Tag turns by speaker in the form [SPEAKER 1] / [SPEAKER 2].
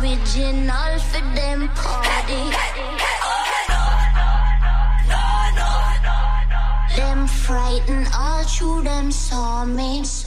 [SPEAKER 1] original for them party. Them frighten all through them soulmates.